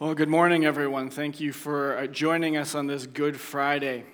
Well, good morning, everyone. Thank you for uh, joining us on this Good Friday.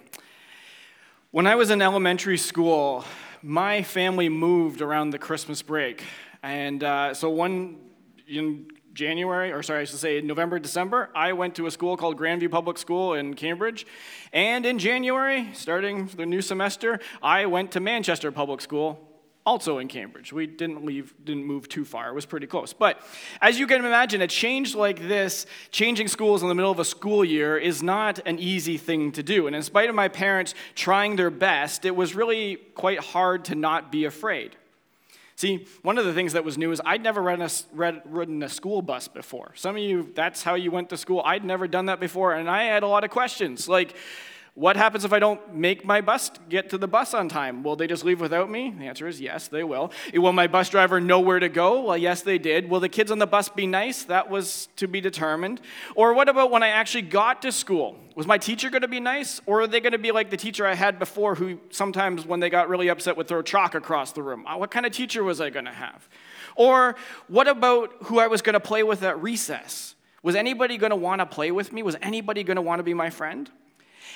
When I was in elementary school, my family moved around the Christmas break. And uh, so one in January, or sorry, I should say November, December, I went to a school called Grandview Public School in Cambridge. And in January, starting the new semester, I went to Manchester Public School also in Cambridge. We didn't leave, didn't move too far. It was pretty close. But as you can imagine, a change like this, changing schools in the middle of a school year, is not an easy thing to do. And in spite of my parents trying their best, it was really quite hard to not be afraid. See, one of the things that was new is I'd never ridden a, read, ridden a school bus before. Some of you, that's how you went to school. I'd never done that before, and I had a lot of questions. Like, what happens if I don't make my bus get to the bus on time? Will they just leave without me? The answer is yes, they will. Will my bus driver know where to go? Well, yes, they did. Will the kids on the bus be nice? That was to be determined. Or what about when I actually got to school? Was my teacher going to be nice? Or are they going to be like the teacher I had before who sometimes, when they got really upset, would throw chalk across the room? Uh, what kind of teacher was I going to have? Or what about who I was going to play with at recess? Was anybody going to want to play with me? Was anybody going to want to be my friend?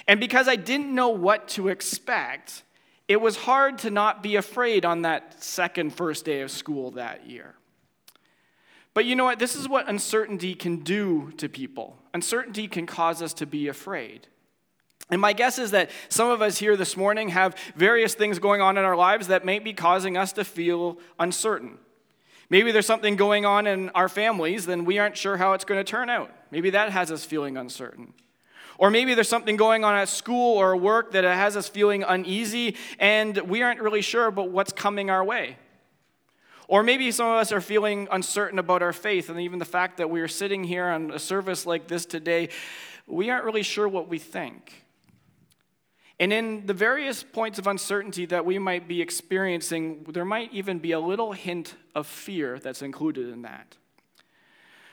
And because I didn't know what to expect, it was hard to not be afraid on that second first day of school that year. But you know what? This is what uncertainty can do to people. Uncertainty can cause us to be afraid. And my guess is that some of us here this morning have various things going on in our lives that may be causing us to feel uncertain. Maybe there's something going on in our families, then we aren't sure how it's going to turn out. Maybe that has us feeling uncertain. Or maybe there's something going on at school or work that has us feeling uneasy and we aren't really sure about what's coming our way. Or maybe some of us are feeling uncertain about our faith and even the fact that we are sitting here on a service like this today, we aren't really sure what we think. And in the various points of uncertainty that we might be experiencing, there might even be a little hint of fear that's included in that.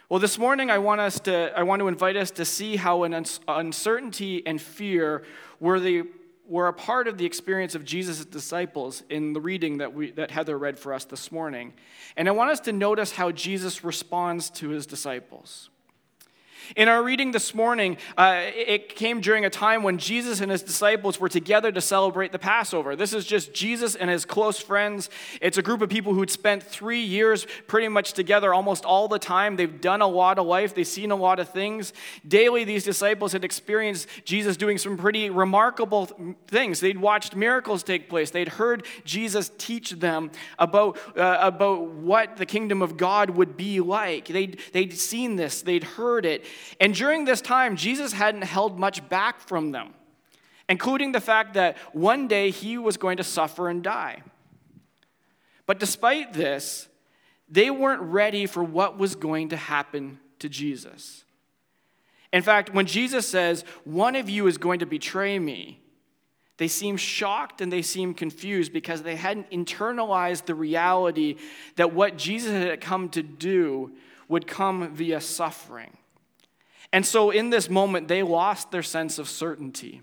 Well, this morning I want us to I want to invite us to see how an uncertainty and fear were the were a part of the experience of Jesus' disciples in the reading that, we, that Heather read for us this morning. And I want us to notice how Jesus responds to his disciples. In our reading this morning, uh, it came during a time when Jesus and his disciples were together to celebrate the Passover. This is just Jesus and his close friends. It's a group of people who'd spent three years pretty much together almost all the time. They've done a lot of life, they've seen a lot of things. Daily, these disciples had experienced Jesus doing some pretty remarkable things. They'd watched miracles take place, they'd heard Jesus teach them about, uh, about what the kingdom of God would be like. They'd, they'd seen this, they'd heard it. And during this time, Jesus hadn't held much back from them, including the fact that one day he was going to suffer and die. But despite this, they weren't ready for what was going to happen to Jesus. In fact, when Jesus says, One of you is going to betray me, they seem shocked and they seem confused because they hadn't internalized the reality that what Jesus had come to do would come via suffering. And so in this moment, they lost their sense of certainty.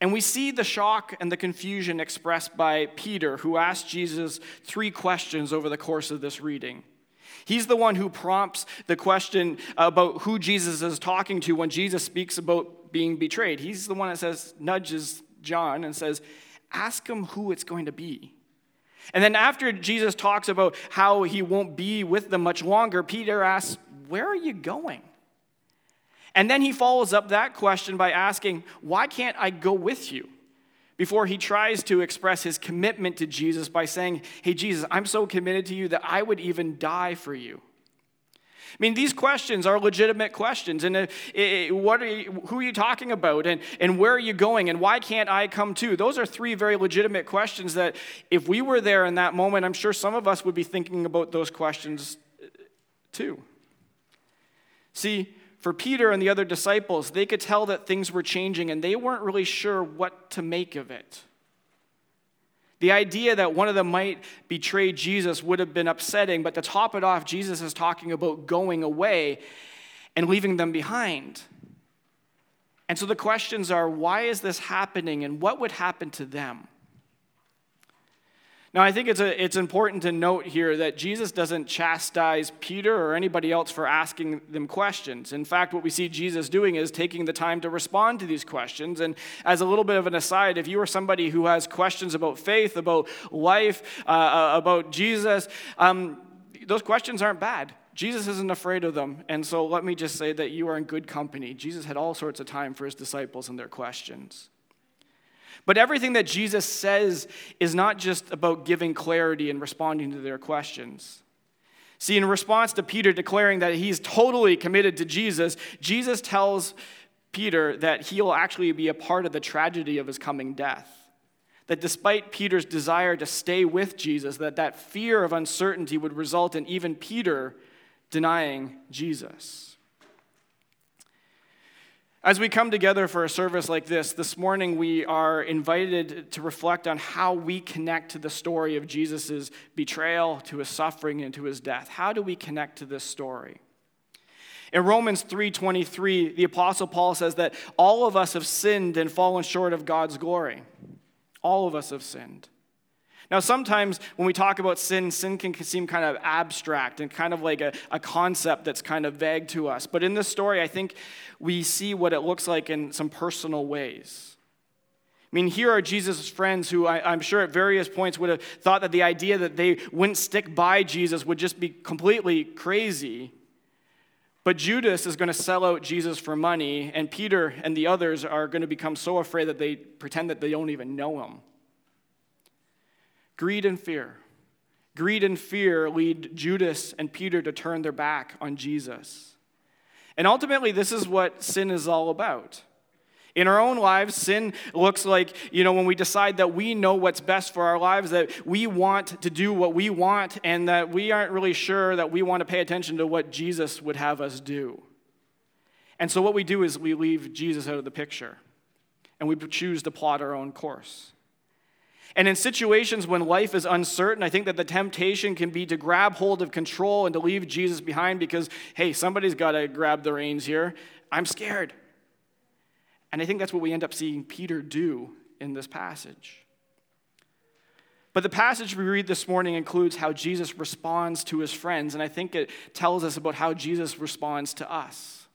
And we see the shock and the confusion expressed by Peter, who asked Jesus three questions over the course of this reading. He's the one who prompts the question about who Jesus is talking to when Jesus speaks about being betrayed. He's the one that says, nudges John and says, Ask him who it's going to be. And then after Jesus talks about how he won't be with them much longer, Peter asks, where are you going? And then he follows up that question by asking, Why can't I go with you? Before he tries to express his commitment to Jesus by saying, Hey, Jesus, I'm so committed to you that I would even die for you. I mean, these questions are legitimate questions. And uh, what are you, who are you talking about? And, and where are you going? And why can't I come too? Those are three very legitimate questions that, if we were there in that moment, I'm sure some of us would be thinking about those questions uh, too. See, for Peter and the other disciples, they could tell that things were changing and they weren't really sure what to make of it. The idea that one of them might betray Jesus would have been upsetting, but to top it off, Jesus is talking about going away and leaving them behind. And so the questions are why is this happening and what would happen to them? Now, I think it's, a, it's important to note here that Jesus doesn't chastise Peter or anybody else for asking them questions. In fact, what we see Jesus doing is taking the time to respond to these questions. And as a little bit of an aside, if you are somebody who has questions about faith, about life, uh, uh about Jesus, um, those questions aren't bad. Jesus isn't afraid of them. And so let me just say that you are in good company. Jesus had all sorts of time for his disciples and their questions. But everything that Jesus says is not just about giving clarity and responding to their questions. See, in response to Peter declaring that he's totally committed to Jesus, Jesus tells Peter that he'll actually be a part of the tragedy of his coming death. That despite Peter's desire to stay with Jesus, that that fear of uncertainty would result in even Peter denying Jesus. As we come together for a service like this, this morning we are invited to reflect on how we connect to the story of Jesus' betrayal, to his suffering, and to his death. How do we connect to this story? In Romans 3:23, the apostle Paul says that all of us have sinned and fallen short of God's glory. All of us have sinned. Now, sometimes when we talk about sin, sin can seem kind of abstract and kind of like a, a concept that's kind of vague to us. But in this story, I think we see what it looks like in some personal ways. I mean, here are Jesus' friends who I, am sure at various points would have thought that the idea that they wouldn't stick by Jesus would just be completely crazy. But Judas is going to sell out Jesus for money, and Peter and the others are going to become so afraid that they pretend that they don't even know him. Greed and fear. Greed and fear lead Judas and Peter to turn their back on Jesus. And ultimately, this is what sin is all about. In our own lives, sin looks like, you know, when we decide that we know what's best for our lives, that we want to do what we want, and that we aren't really sure that we want to pay attention to what Jesus would have us do. And so what we do is we leave Jesus out of the picture, and we choose to plot our own course. And in situations when life is uncertain, I think that the temptation can be to grab hold of control and to leave Jesus behind because, hey, somebody's got to grab the reins here. I'm scared. And I think that's what we end up seeing Peter do in this passage. But the passage we read this morning includes how Jesus responds to his friends, and I think it tells us about how Jesus responds to us.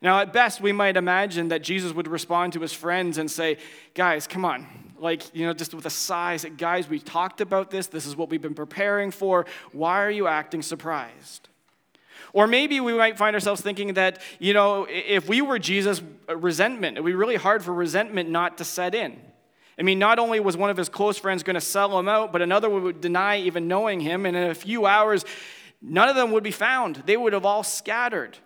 Now, at best, we might imagine that Jesus would respond to his friends and say, Guys, come on. Like, you know, just with a sigh, Guys, we talked about this. This is what we've been preparing for. Why are you acting surprised? Or maybe we might find ourselves thinking that, you know, if we were Jesus, uh, resentment, it would be really hard for resentment not to set in. I mean, not only was one of his close friends going to sell him out, but another would deny even knowing him. And in a few hours, none of them would be found. They would have all scattered.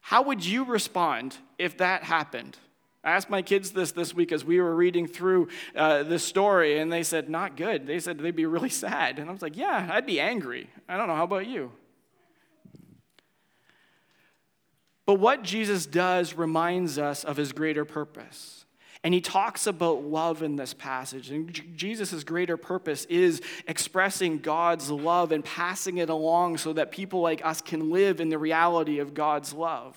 How would you respond if that happened? I asked my kids this this week as we were reading through uh, this story, and they said, Not good. They said they'd be really sad. And I was like, Yeah, I'd be angry. I don't know. How about you? But what Jesus does reminds us of his greater purpose. And he talks about love in this passage. And Jesus' greater purpose is expressing God's love and passing it along so that people like us can live in the reality of God's love.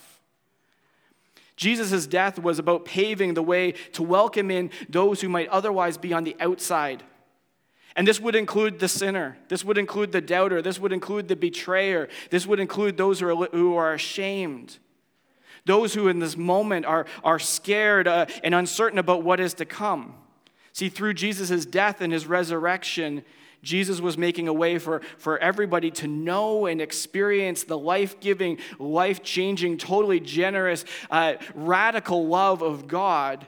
Jesus' death was about paving the way to welcome in those who might otherwise be on the outside. And this would include the sinner. This would include the doubter. This would include the betrayer. This would include those who are, who are ashamed. Those who in this moment are, are scared uh, and uncertain about what is to come. See, through Jesus' death and his resurrection, Jesus was making a way for, for everybody to know and experience the life giving, life changing, totally generous, uh, radical love of God.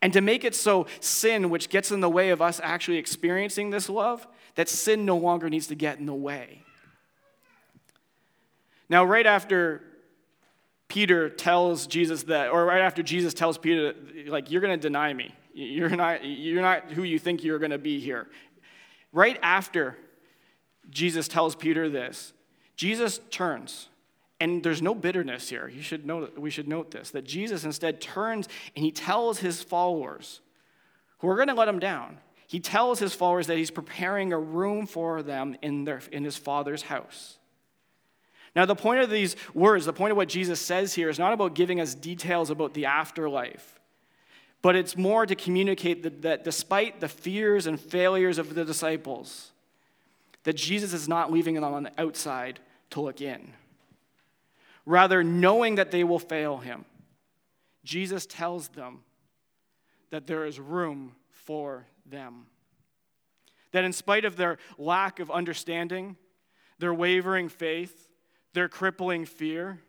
And to make it so sin, which gets in the way of us actually experiencing this love, that sin no longer needs to get in the way. Now, right after Peter tells Jesus that, or right after Jesus tells Peter, like, you're going to deny me. You're not, you're not who you think you're going to be here. Right after Jesus tells Peter this, Jesus turns. And there's no bitterness here. You should we should note this that Jesus instead turns and he tells his followers, who are going to let him down, he tells his followers that he's preparing a room for them in, their, in his father's house. Now, the point of these words, the point of what Jesus says here, is not about giving us details about the afterlife, but it's more to communicate that, that despite the fears and failures of the disciples, that Jesus is not leaving them on the outside to look in. Rather, knowing that they will fail him, Jesus tells them that there is room for them. That in spite of their lack of understanding, their wavering faith, their crippling fear,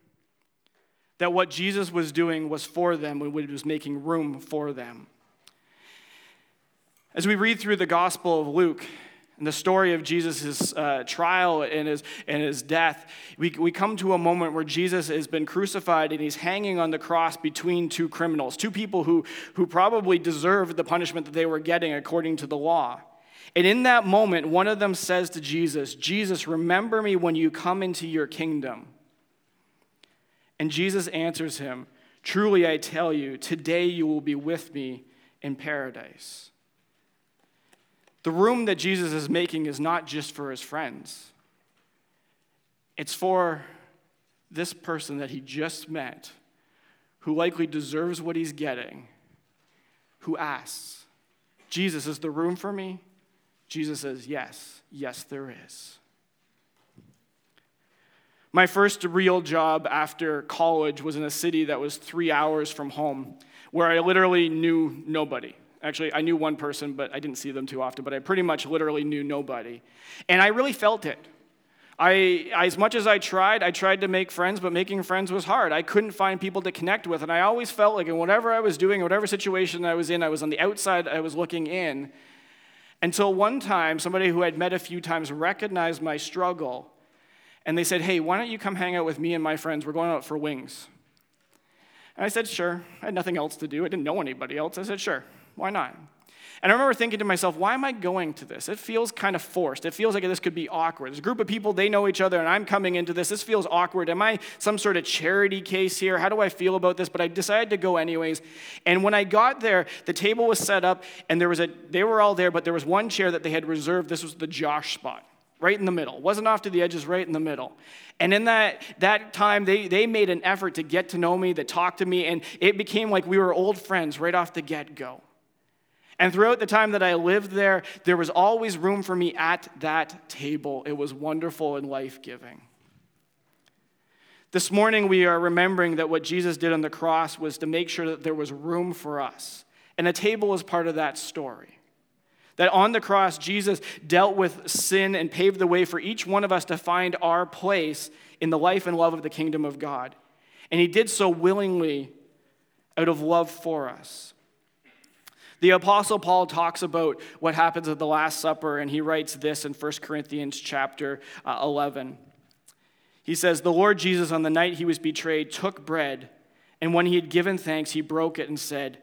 that what Jesus was doing was for them and was making room for them. As we read through the Gospel of Luke, and the story of Jesus' uh, trial and his, and his death, we, we come to a moment where Jesus has been crucified and he's hanging on the cross between two criminals, two people who, who probably deserved the punishment that they were getting according to the law. And in that moment, one of them says to Jesus, Jesus, remember me when you come into your kingdom. And Jesus answers him, Truly I tell you, today you will be with me in paradise. The room that Jesus is making is not just for his friends, it's for this person that he just met, who likely deserves what he's getting, who asks, Jesus, is the room for me? Jesus says, Yes, yes, there is. My first real job after college was in a city that was three hours from home, where I literally knew nobody. Actually, I knew one person, but I didn't see them too often, but I pretty much literally knew nobody. And I really felt it. I, as much as I tried, I tried to make friends, but making friends was hard. I couldn't find people to connect with, and I always felt like in whatever I was doing, whatever situation I was in, I was on the outside, I was looking in. Until one time, somebody who I'd met a few times recognized my struggle and they said, Hey, why don't you come hang out with me and my friends? We're going out for wings. And I said, Sure. I had nothing else to do. I didn't know anybody else. I said, Sure. Why not? And I remember thinking to myself, why am I going to this? It feels kind of forced. It feels like this could be awkward. A group of people, they know each other, and I'm coming into this. This feels awkward. Am I some sort of charity case here? How do I feel about this? But I decided to go anyways. And when I got there, the table was set up, and there was a, they were all there, but there was one chair that they had reserved. This was the Josh spot right in the middle. Wasn't off to the edges, right in the middle. And in that, that time, they, they made an effort to get to know me, to talk to me, and it became like we were old friends right off the get go. And throughout the time that I lived there, there was always room for me at that table. It was wonderful and life giving. This morning, we are remembering that what Jesus did on the cross was to make sure that there was room for us. And a table is part of that story. That on the cross, Jesus dealt with sin and paved the way for each one of us to find our place in the life and love of the kingdom of God. And he did so willingly out of love for us. The apostle Paul talks about what happens at the last supper and he writes this in 1 Corinthians chapter uh, 11. He says, "The Lord Jesus on the night he was betrayed took bread, and when he had given thanks, he broke it and said,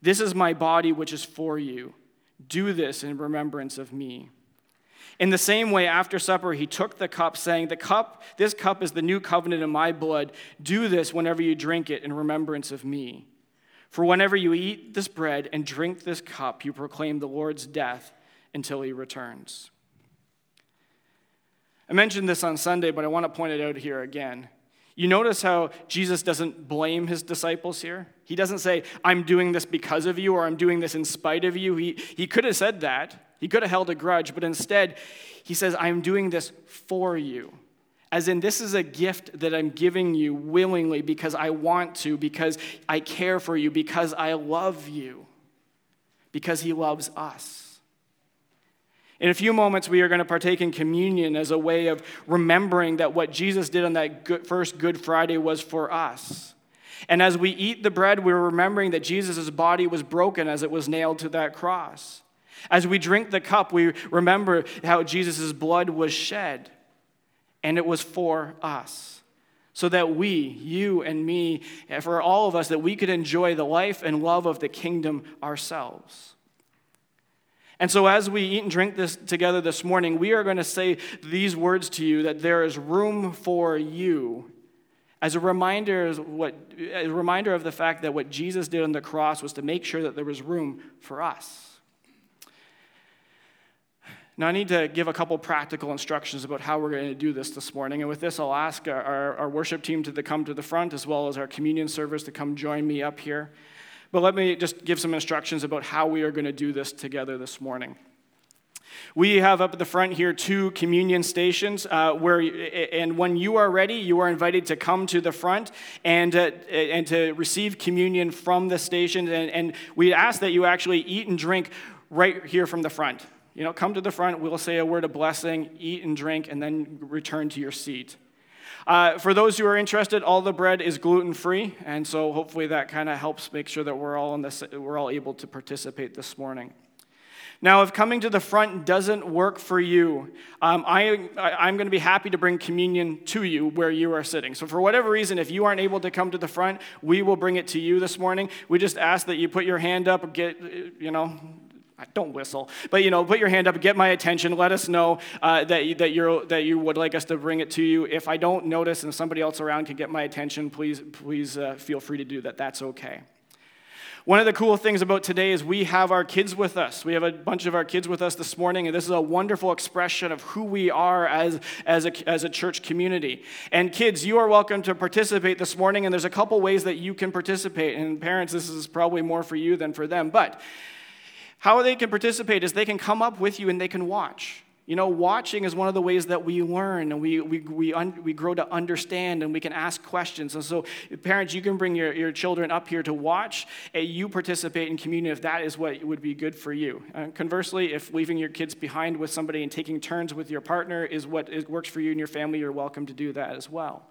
"This is my body which is for you. Do this in remembrance of me. In the same way, after supper, he took the cup, saying, The cup, this cup is the new covenant in my blood. Do this whenever you drink it in remembrance of me. For whenever you eat this bread and drink this cup, you proclaim the Lord's death until he returns. I mentioned this on Sunday, but I want to point it out here again. You notice how Jesus doesn't blame his disciples here? He doesn't say, I'm doing this because of you or I'm doing this in spite of you. He, he could have said that. He could have held a grudge, but instead, he says, I'm doing this for you. As in, this is a gift that I'm giving you willingly because I want to, because I care for you, because I love you, because he loves us. In a few moments, we are going to partake in communion as a way of remembering that what Jesus did on that good, first Good Friday was for us. And as we eat the bread, we're remembering that Jesus' body was broken as it was nailed to that cross. As we drink the cup, we remember how Jesus' blood was shed, and it was for us. So that we, you and me, for all of us, that we could enjoy the life and love of the kingdom ourselves. And so, as we eat and drink this together this morning, we are going to say these words to you that there is room for you as a reminder, what, a reminder of the fact that what Jesus did on the cross was to make sure that there was room for us. Now, I need to give a couple practical instructions about how we're going to do this this morning. And with this, I'll ask our, our worship team to come to the front as well as our communion service to come join me up here. But let me just give some instructions about how we are going to do this together this morning. We have up at the front here two communion stations uh, where, and when you are ready, you are invited to come to the front and, uh, and to receive communion from the station. And, and we ask that you actually eat and drink right here from the front. You know, come to the front, we'll say a word of blessing, eat and drink, and then return to your seat. Uh, for those who are interested, all the bread is gluten free, and so hopefully that kind of helps make sure that we're all, in this, we're all able to participate this morning. Now, if coming to the front doesn't work for you, um, I, I'm going to be happy to bring communion to you where you are sitting. So, for whatever reason, if you aren't able to come to the front, we will bring it to you this morning. We just ask that you put your hand up, get, you know, don't whistle, but you know, put your hand up, get my attention, let us know uh, that, you, that, you're, that you would like us to bring it to you. If I don't notice and somebody else around can get my attention, please, please uh, feel free to do that. That's okay. One of the cool things about today is we have our kids with us. We have a bunch of our kids with us this morning, and this is a wonderful expression of who we are as, as, a, as a church community. And kids, you are welcome to participate this morning, and there's a couple ways that you can participate. And parents, this is probably more for you than for them. But how they can participate is they can come up with you and they can watch. You know, watching is one of the ways that we learn and we, we, we, un, we grow to understand and we can ask questions. And so, parents, you can bring your, your children up here to watch and you participate in communion if that is what would be good for you. Uh, conversely, if leaving your kids behind with somebody and taking turns with your partner is what is, works for you and your family, you're welcome to do that as well.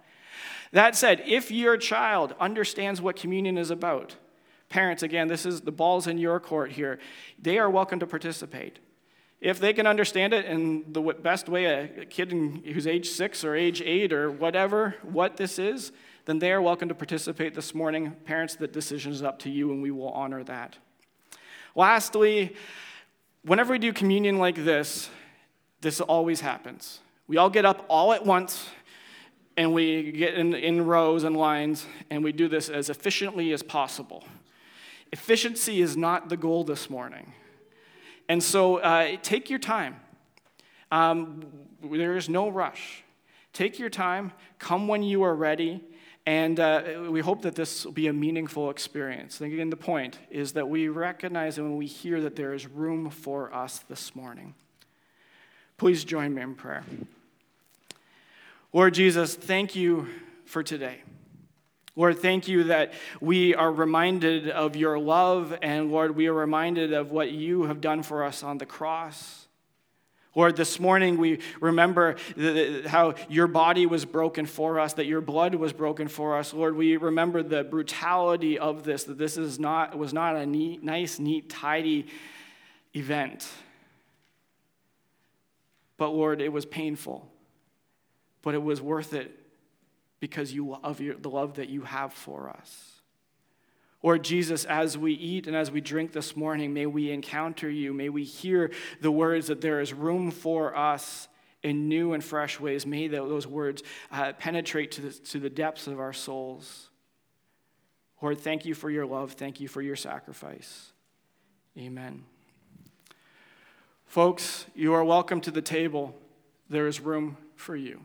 That said, if your child understands what communion is about, Parents, again, this is the ball's in your court here. They are welcome to participate. If they can understand it in the best way a kid who's age six or age eight or whatever, what this is, then they are welcome to participate this morning. Parents, the decision is up to you, and we will honor that. Lastly, whenever we do communion like this, this always happens. We all get up all at once and we get in, in rows and lines, and we do this as efficiently as possible. Efficiency is not the goal this morning. And so uh, take your time. Um, there is no rush. Take your time, come when you are ready, and uh, we hope that this will be a meaningful experience. Again, the point is that we recognize and we hear that there is room for us this morning. Please join me in prayer. Lord Jesus, thank you for today. Lord, thank you that we are reminded of your love, and Lord, we are reminded of what you have done for us on the cross. Lord, this morning we remember how your body was broken for us, that your blood was broken for us. Lord, we remember the brutality of this, that this is not, was not a neat, nice, neat, tidy event. But Lord, it was painful, but it was worth it because you, of your, the love that you have for us. Lord Jesus, as we eat and as we drink this morning, may we encounter you. May we hear the words that there is room for us in new and fresh ways. May those words uh, penetrate to the, to the depths of our souls. Lord, thank you for your love. Thank you for your sacrifice. Amen. Folks, you are welcome to the table. There is room for you.